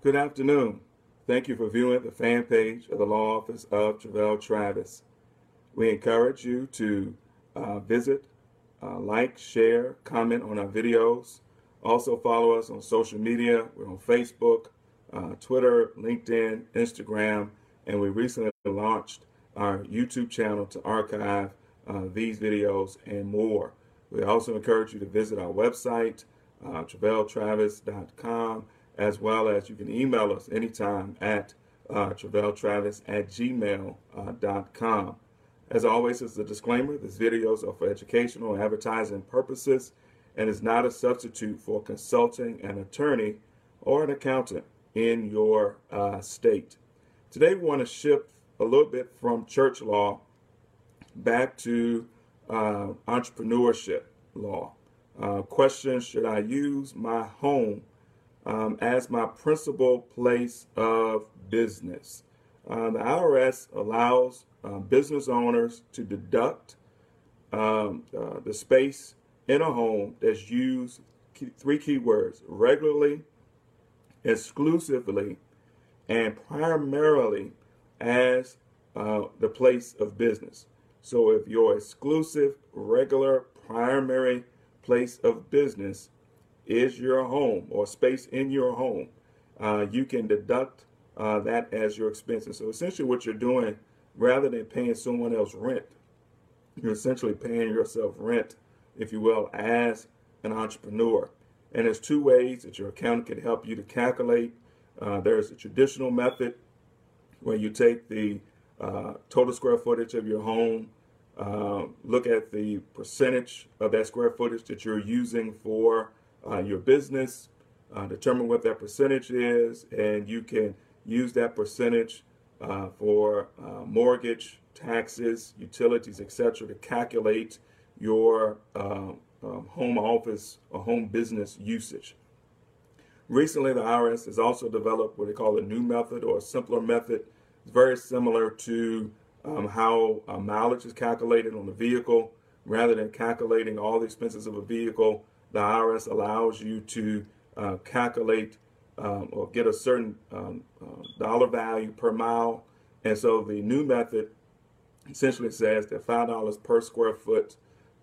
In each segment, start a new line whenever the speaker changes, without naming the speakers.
Good afternoon. Thank you for viewing the fan page of the Law Office of Travell Travis. We encourage you to uh, visit, uh, like, share, comment on our videos. Also follow us on social media. We're on Facebook, uh, Twitter, LinkedIn, Instagram, and we recently launched our YouTube channel to archive uh, these videos and more. We also encourage you to visit our website, uh, as well as you can email us anytime at uh, travelltravis at gmail.com. Uh, as always, as a disclaimer, these videos are for educational and advertising purposes and is not a substitute for consulting an attorney or an accountant in your uh, state. Today, we want to shift a little bit from church law back to uh, entrepreneurship law. Uh, question Should I use my home um, as my principal place of business? Uh, the IRS allows uh, business owners to deduct um, uh, the space in a home that's used key, three keywords regularly, exclusively, and primarily as uh, the place of business. So if your exclusive, regular, primary place of business is your home or space in your home, uh, you can deduct uh, that as your expenses. So essentially, what you're doing, rather than paying someone else rent, you're essentially paying yourself rent, if you will, as an entrepreneur. And there's two ways that your accountant can help you to calculate. Uh, there's a traditional method where you take the uh, total square footage of your home, uh, look at the percentage of that square footage that you're using for uh, your business, uh, determine what that percentage is, and you can use that percentage uh, for uh, mortgage, taxes, utilities, etc., to calculate your um, home office or home business usage. Recently, the IRS has also developed what they call a new method or a simpler method it's very similar to um, how uh, mileage is calculated on a vehicle. Rather than calculating all the expenses of a vehicle, the IRS allows you to uh, calculate um, or get a certain um, uh, dollar value per mile. And so the new method essentially says that $5 per square foot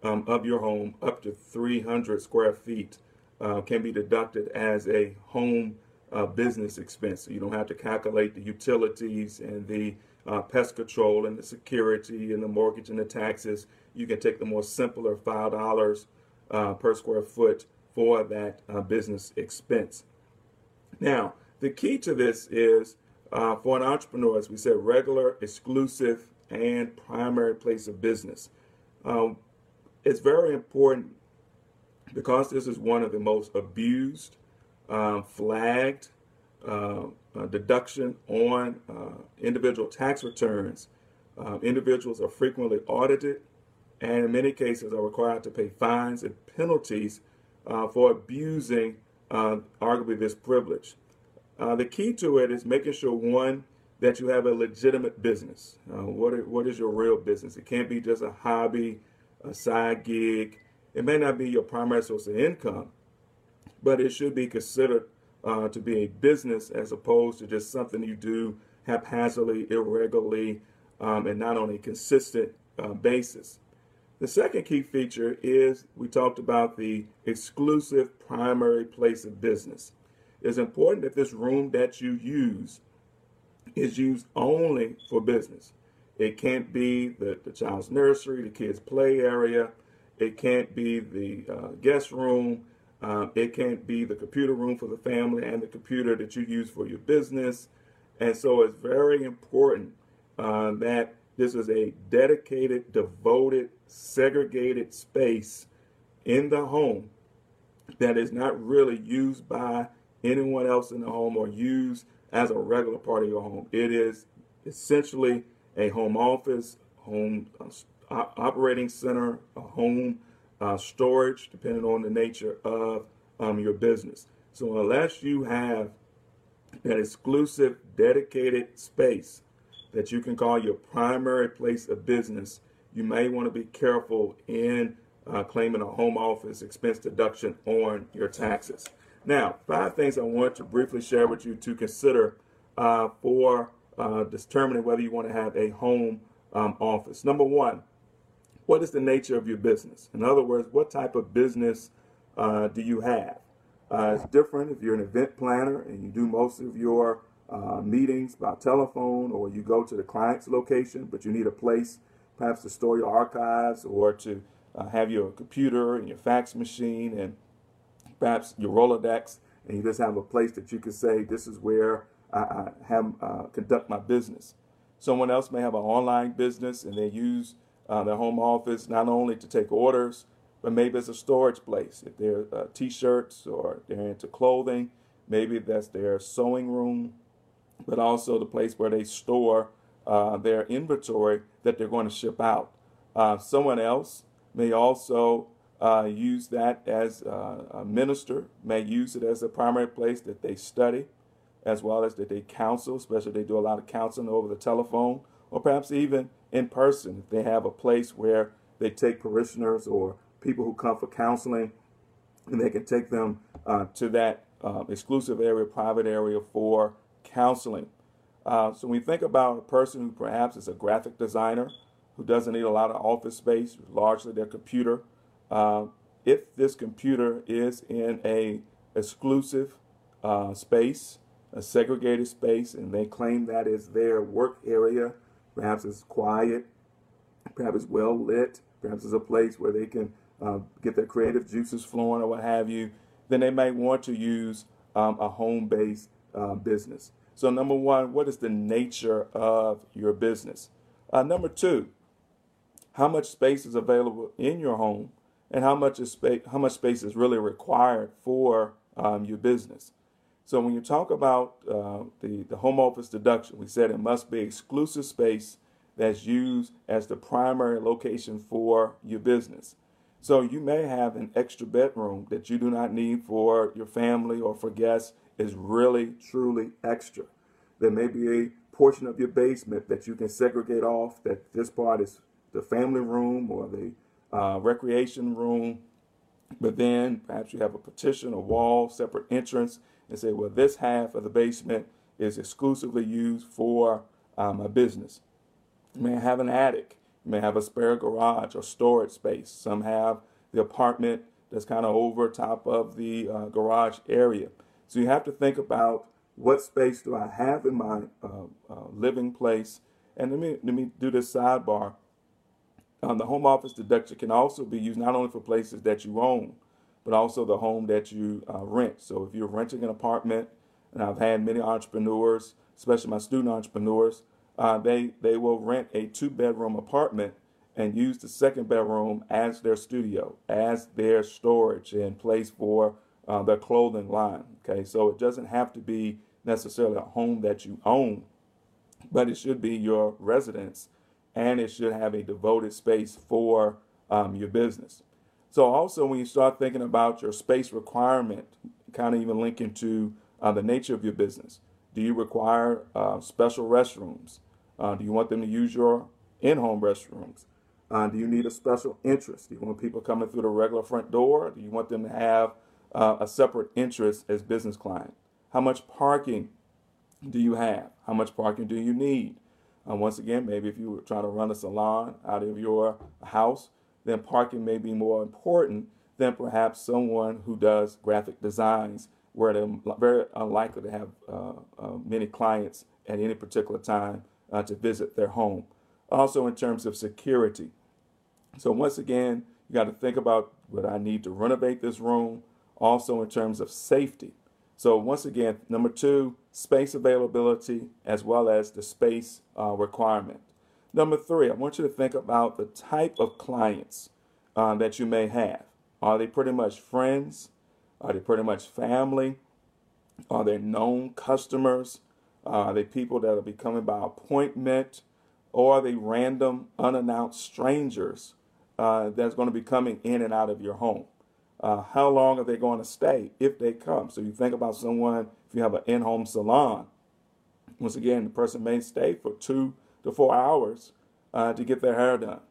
um, of your home, up to 300 square feet, uh, can be deducted as a home uh, business expense. So you don't have to calculate the utilities and the uh, pest control and the security and the mortgage and the taxes. You can take the more simpler $5 uh, per square foot for that uh, business expense. Now, the key to this is uh, for an entrepreneur, as we said, regular, exclusive, and primary place of business. Um, it's very important because this is one of the most abused um, flagged uh, deduction on uh, individual tax returns. Um, individuals are frequently audited and in many cases are required to pay fines and penalties uh, for abusing uh, arguably this privilege. Uh, the key to it is making sure one that you have a legitimate business. Uh, what, are, what is your real business? It can't be just a hobby, a side gig. It may not be your primary source of income, but it should be considered uh, to be a business as opposed to just something you do haphazardly, irregularly, um, and not on a consistent uh, basis. The second key feature is we talked about the exclusive primary place of business. It's important that this room that you use is used only for business. It can't be the, the child's nursery, the kids' play area. It can't be the uh, guest room. Um, it can't be the computer room for the family and the computer that you use for your business. And so it's very important uh, that this is a dedicated, devoted, segregated space in the home that is not really used by anyone else in the home or used as a regular part of your home. It is essentially a home office, home uh, operating center, a home uh, storage, depending on the nature of um, your business. So unless you have that exclusive, dedicated space that you can call your primary place of business, you may want to be careful in uh, claiming a home office expense deduction on your taxes. Now, five things I want to briefly share with you to consider uh, for uh, determining whether you want to have a home um, office. Number one, what is the nature of your business? In other words, what type of business uh, do you have? Uh, it's different if you're an event planner and you do most of your uh, meetings by telephone or you go to the client's location, but you need a place perhaps to store your archives or to uh, have your computer and your fax machine and perhaps your Rolodex, and you just have a place that you can say, this is where I, I have uh, conduct my business. Someone else may have an online business and they use uh, their home office not only to take orders, but maybe it's a storage place. If they're uh, t-shirts or they're into clothing, maybe that's their sewing room, but also the place where they store uh, their inventory that they're going to ship out. Uh, someone else may also uh, use that as uh, a minister, may use it as a primary place that they study, as well as that they counsel, especially they do a lot of counseling over the telephone, or perhaps even in person. If they have a place where they take parishioners or people who come for counseling, and they can take them uh, to that uh, exclusive area, private area for counseling. Uh, so we think about a person who perhaps is a graphic designer, who doesn't need a lot of office space, largely their computer, uh, if this computer is in a exclusive uh, space, a segregated space, and they claim that is their work area, perhaps it's quiet, perhaps it's well lit, perhaps it's a place where they can uh, get their creative juices flowing or what have you, then they might want to use um, a home-based uh, business. So number one, what is the nature of your business? Uh, number two, how much space is available in your home and how much is space how much space is really required for um, your business. So when you talk about uh, the the home office deduction, we said it must be exclusive space that's used as the primary location for your business. So you may have an extra bedroom that you do not need for your family or for guests is really truly extra. There may be a portion of your basement that you can segregate off that this part is the family room or the uh, recreation room, but then perhaps you have a partition, a wall, separate entrance, and say, well, this half of the basement is exclusively used for um, a business. You may have an attic. You may have a spare garage or storage space. Some have the apartment that's kind of over top of the uh, garage area. So you have to think about what space do I have in my uh, uh, living place. And let me let me do this sidebar. Um, the home office deduction can also be used not only for places that you own, but also the home that you uh, rent. So if you're renting an apartment, and I've had many entrepreneurs, especially my student entrepreneurs, uh, they they will rent a two bedroom apartment and use the second bedroom as their studio, as their storage and place for uh, their clothing line. Okay, so it doesn't have to be necessarily a home that you own, but it should be your residence and it should have a devoted space for um, your business. So also when you start thinking about your space requirement, kind of even linking to uh, the nature of your business. Do you require uh, special restrooms? Uh, do you want them to use your in-home restrooms? Uh, do you need a special interest? Do you want people coming through the regular front door? Do you want them to have uh, a separate interest as business client? How much parking do you have? How much parking do you need? Uh, once again, maybe if you were trying to run a salon out of your house, then parking may be more important than perhaps someone who does graphic designs, where they're very unlikely to have uh, uh, many clients at any particular time uh, to visit their home. Also, in terms of security. So, once again, you got to think about would I need to renovate this room? Also, in terms of safety. So, once again, number two, space availability as well as the space uh, requirement. Number three, I want you to think about the type of clients uh, that you may have. Are they pretty much friends? Are they pretty much family? Are they known customers? Uh, are they people that will be coming by appointment? Or are they random, unannounced strangers uh, that's going to be coming in and out of your home? Uh, how long are they going to stay if they come? So you think about someone, if you have an in-home salon, once again, the person may stay for two to four hours uh, to get their hair done.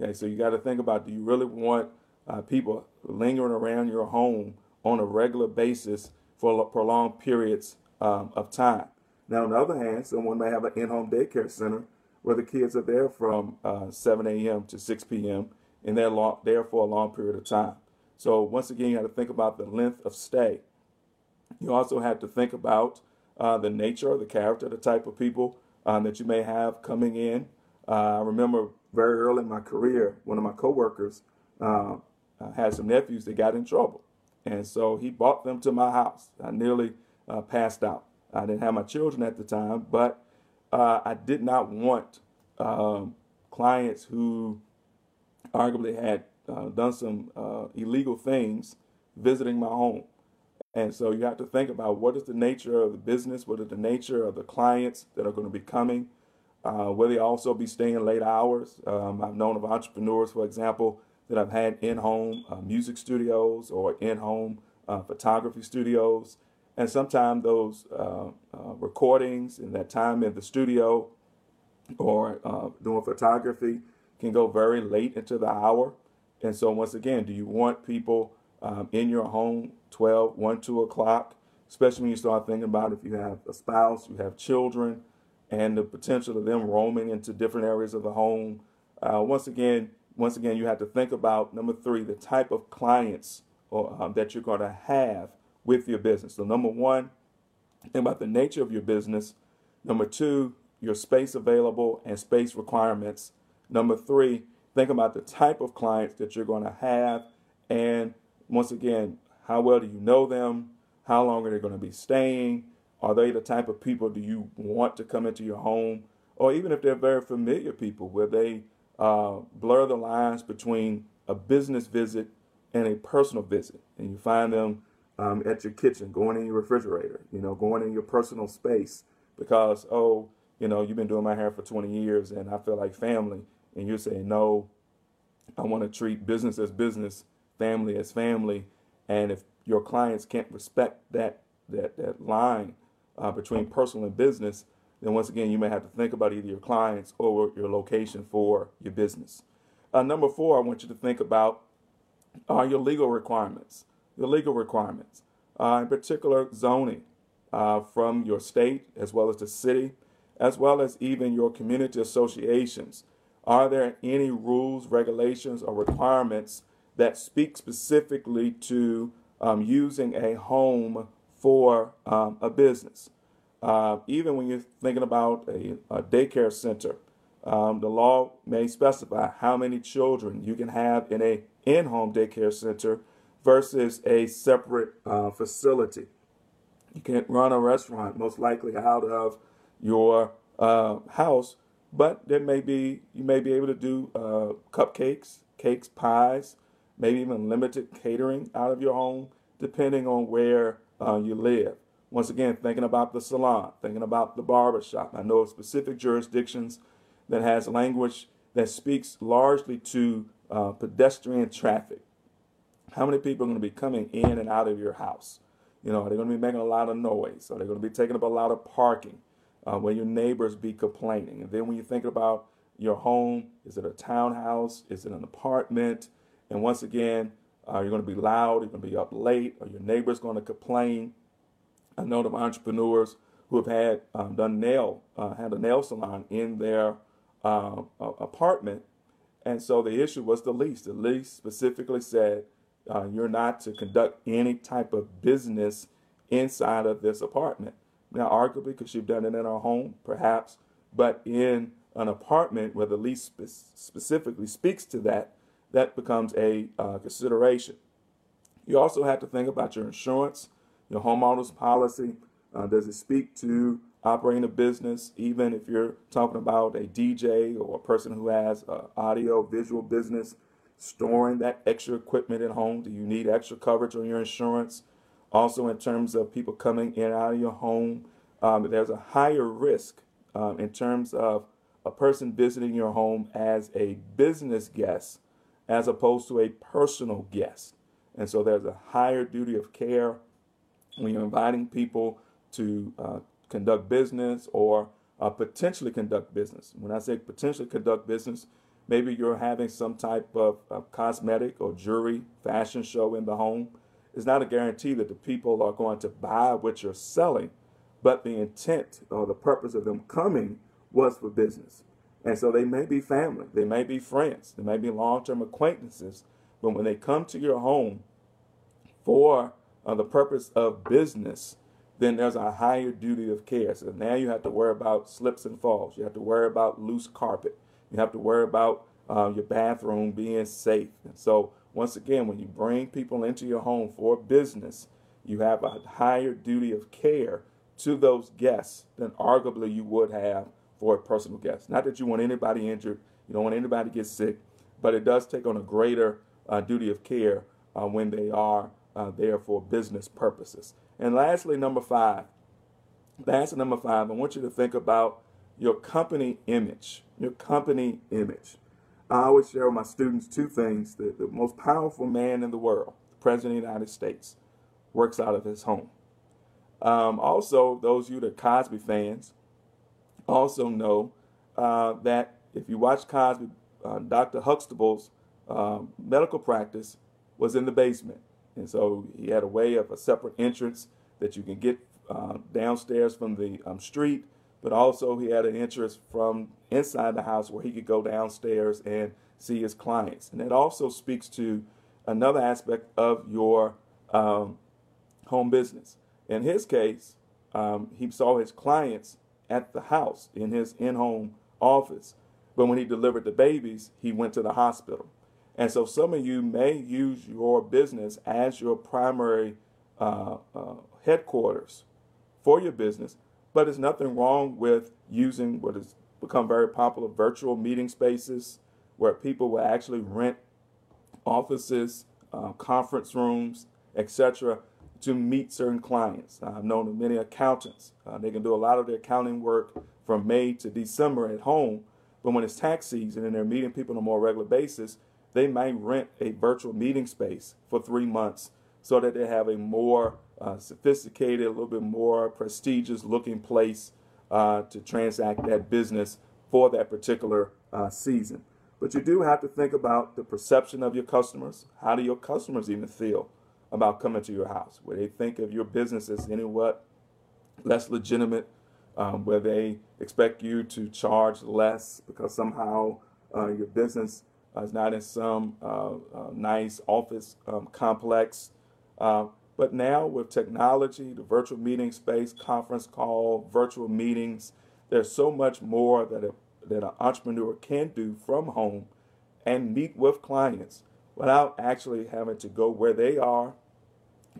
Okay, so you got to think about, do you really want uh, people lingering around your home on a regular basis for prolonged periods um, of time. Now, on the other hand, someone may have an in-home daycare center where the kids are there from uh, 7 a.m. to 6 p.m. and they're long, there for a long period of time. So once again, you have to think about the length of stay. You also have to think about uh, the nature, the character, the type of people um, that you may have coming in. Uh, I remember very early in my career, one of my coworkers uh, had some nephews that got in trouble. And so he brought them to my house. I nearly uh, passed out. I didn't have my children at the time, but uh, I did not want um, clients who arguably had uh, done some uh, illegal things visiting my home. And so you have to think about what is the nature of the business, what is the nature of the clients that are going to be coming. Uh, will they also be staying late hours? Um, I've known of entrepreneurs, for example, that I've had in-home uh, music studios or in-home uh, photography studios. And sometimes those uh, uh, recordings and that time in the studio or doing photography can go very late into the hour. And so once again, do you want people um, in your home 12, 1, 2 o'clock, especially when you start thinking about if you have a spouse, you have children, and the potential of them roaming into different areas of the home. Uh, once again, once again, you have to think about number three, the type of clients or, um, that you're going to have with your business. So, number one, think about the nature of your business. Number two, your space available and space requirements. Number three, think about the type of clients that you're going to have. And once again, how well do you know them? How long are they going to be staying? Are they the type of people do you want to come into your home? Or even if they're very familiar people, where they uh, blur the lines between a business visit and a personal visit. And you find them um, at your kitchen, going in your refrigerator, you know, going in your personal space because, oh, you know, you've been doing my hair for 20 years and I feel like family. And you're saying, no, I want to treat business as business, family as family. And if your clients can't respect that, that, that line uh, between personal and business, then once again, you may have to think about either your clients or your location for your business. Uh, number four, I want you to think about are your legal requirements. Your legal requirements, uh, in particular, zoning uh, from your state as well as the city, as well as even your community associations. Are there any rules, regulations, or requirements that speak specifically to um, using a home for um, a business? Uh, even when you're thinking about a, a daycare center, um, the law may specify how many children you can have in a in-home daycare center versus a separate uh, facility. You can't run a restaurant most likely out of your uh, house, but there may be you may be able to do uh, cupcakes, cakes, pies, maybe even limited catering out of your home, depending on where uh, you live. Once again, thinking about the salon, thinking about the barber shop. I know of specific jurisdictions that has language that speaks largely to uh, pedestrian traffic. How many people are going to be coming in and out of your house? You know, are they going to be making a lot of noise? Are they going to be taking up a lot of parking? Uh, will your neighbors be complaining? And then when you think about your home, is it a townhouse? Is it an apartment? And once again, uh, you're going to be loud, Are you're going to be up late, or your neighbor's going to complain. I know of entrepreneurs who have had um, done nail uh, had a nail salon in their uh, apartment, and so the issue was the lease. The lease specifically said uh, you're not to conduct any type of business inside of this apartment. Now, arguably, because you've done it in a home, perhaps, but in an apartment where the lease spe- specifically speaks to that, that becomes a uh, consideration. You also have to think about your insurance your homeowner's policy? Uh, does it speak to operating a business, even if you're talking about a DJ or a person who has an audio visual business, storing that extra equipment at home? Do you need extra coverage on your insurance? Also, in terms of people coming in and out of your home, um, there's a higher risk um, in terms of a person visiting your home as a business guest as opposed to a personal guest. And so there's a higher duty of care when you're inviting people to uh, conduct business or uh, potentially conduct business. When I say potentially conduct business, maybe you're having some type of, of cosmetic or jewelry fashion show in the home, it's not a guarantee that the people are going to buy what you're selling, but the intent or the purpose of them coming was for business. And so they may be family, they may be friends, they may be long term acquaintances, but when they come to your home for uh, the purpose of business, then there's a higher duty of care. So now you have to worry about slips and falls. You have to worry about loose carpet. You have to worry about uh, your bathroom being safe. And so, once again, when you bring people into your home for business, you have a higher duty of care to those guests than arguably you would have for a personal guest. Not that you want anybody injured, you don't want anybody to get sick, but it does take on a greater uh, duty of care uh, when they are uh, there for business purposes. And lastly, number five. Lastly, number five, I want you to think about your company image. Your company image. I always share with my students two things. The, the most powerful man in the world, the President of the United States, works out of his home. Um, also, those of you that are Cosby fans also know uh, that if you watch Cosby, uh, Dr. Huxtable's uh, medical practice was in the basement. And so he had a way of a separate entrance that you can get uh, downstairs from the um, street, but also he had an interest from inside the house where he could go downstairs and see his clients. And it also speaks to another aspect of your um, home business. In his case, um, he saw his clients at the house in his in home office. But when he delivered the babies, he went to the hospital. And so some of you may use your business as your primary uh, uh, headquarters for your business, but there's nothing wrong with using what has become very popular virtual meeting spaces where people will actually rent offices, uh, conference rooms, etc., to meet certain clients. I've known many accountants. Uh, they can do a lot of their accounting work from May to December at home, but when it's tax season and they're meeting people on a more regular basis, they might rent a virtual meeting space for three months so that they have a more uh, sophisticated, a little bit more prestigious looking place uh, to transact that business for that particular uh, season. But you do have to think about the perception of your customers. How do your customers even feel about coming to your house? Where they think of your business as any what less legitimate, um, where they expect you to charge less because somehow uh, your business is not in some uh, uh, nice office um, complex. But now with technology, the virtual meeting space, conference call, virtual meetings, there's so much more that, a, that an entrepreneur can do from home and meet with clients without actually having to go where they are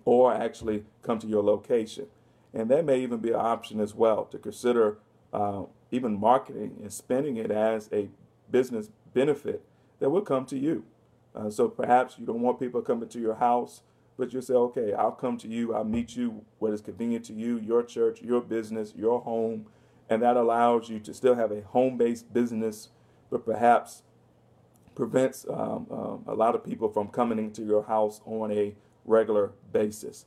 or actually come to your location. And that may even be an option as well to consider uh, even marketing and spending it as a business benefit that will come to you. Uh, so perhaps you don't want people coming to your house, but you say, okay, I'll come to you, I'll meet you what is convenient to you, your church, your business, your home, and that allows you to still have a home based business, but perhaps prevents um, um, a lot of people from coming into your house on a regular basis.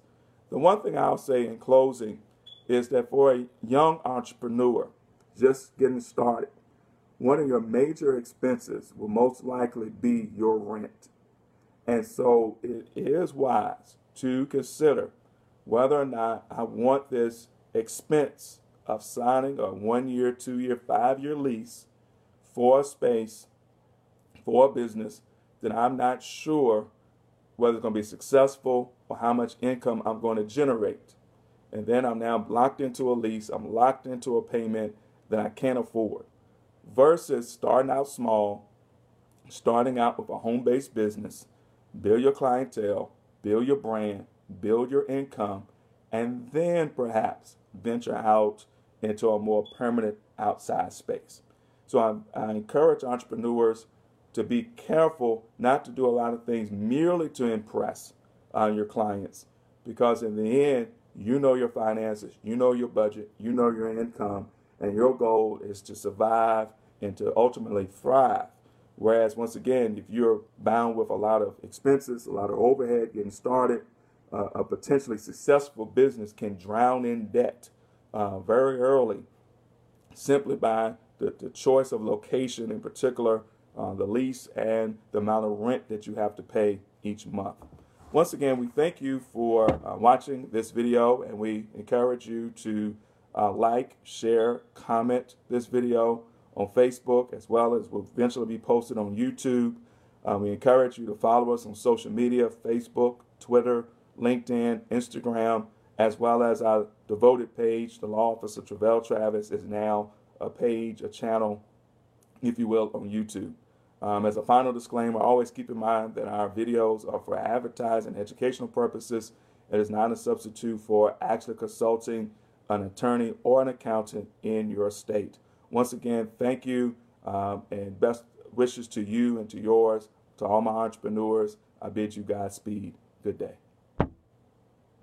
The one thing I'll say in closing is that for a young entrepreneur just getting started, one of your major expenses will most likely be your rent. And so it is wise to consider whether or not I want this expense of signing a one year, two year, five year lease for a space, for a business that I'm not sure whether it's going to be successful or how much income I'm going to generate. And then I'm now locked into a lease, I'm locked into a payment that I can't afford versus starting out small, starting out with a home based business, build your clientele, build your brand, build your income, and then perhaps venture out into a more permanent outside space. So I, I encourage entrepreneurs to be careful not to do a lot of things merely to impress uh, your clients because in the end, you know your finances, you know your budget, you know your income, and your goal is to survive and to ultimately thrive. Whereas, once again, if you're bound with a lot of expenses, a lot of overhead getting started, uh, a potentially successful business can drown in debt uh, very early simply by the, the, choice of location, in particular, uh, the lease, and the amount of rent that you have to pay each month. once again, we thank you for uh, watching this video and we encourage you to uh, like, share, comment this video on Facebook as well as will eventually be posted on YouTube. Uh, we encourage you to follow us on social media Facebook, Twitter, LinkedIn, Instagram, as well as our devoted page, the Law Office of Travell Travis, is now a page, a channel, if you will, on YouTube. Um, as a final disclaimer, always keep in mind that our videos are for advertising and educational purposes. It is not a substitute for actually consulting an attorney or an accountant in your state. Once again, thank you um, and best wishes to you and to yours, to all my entrepreneurs. I bid you Godspeed. Good day.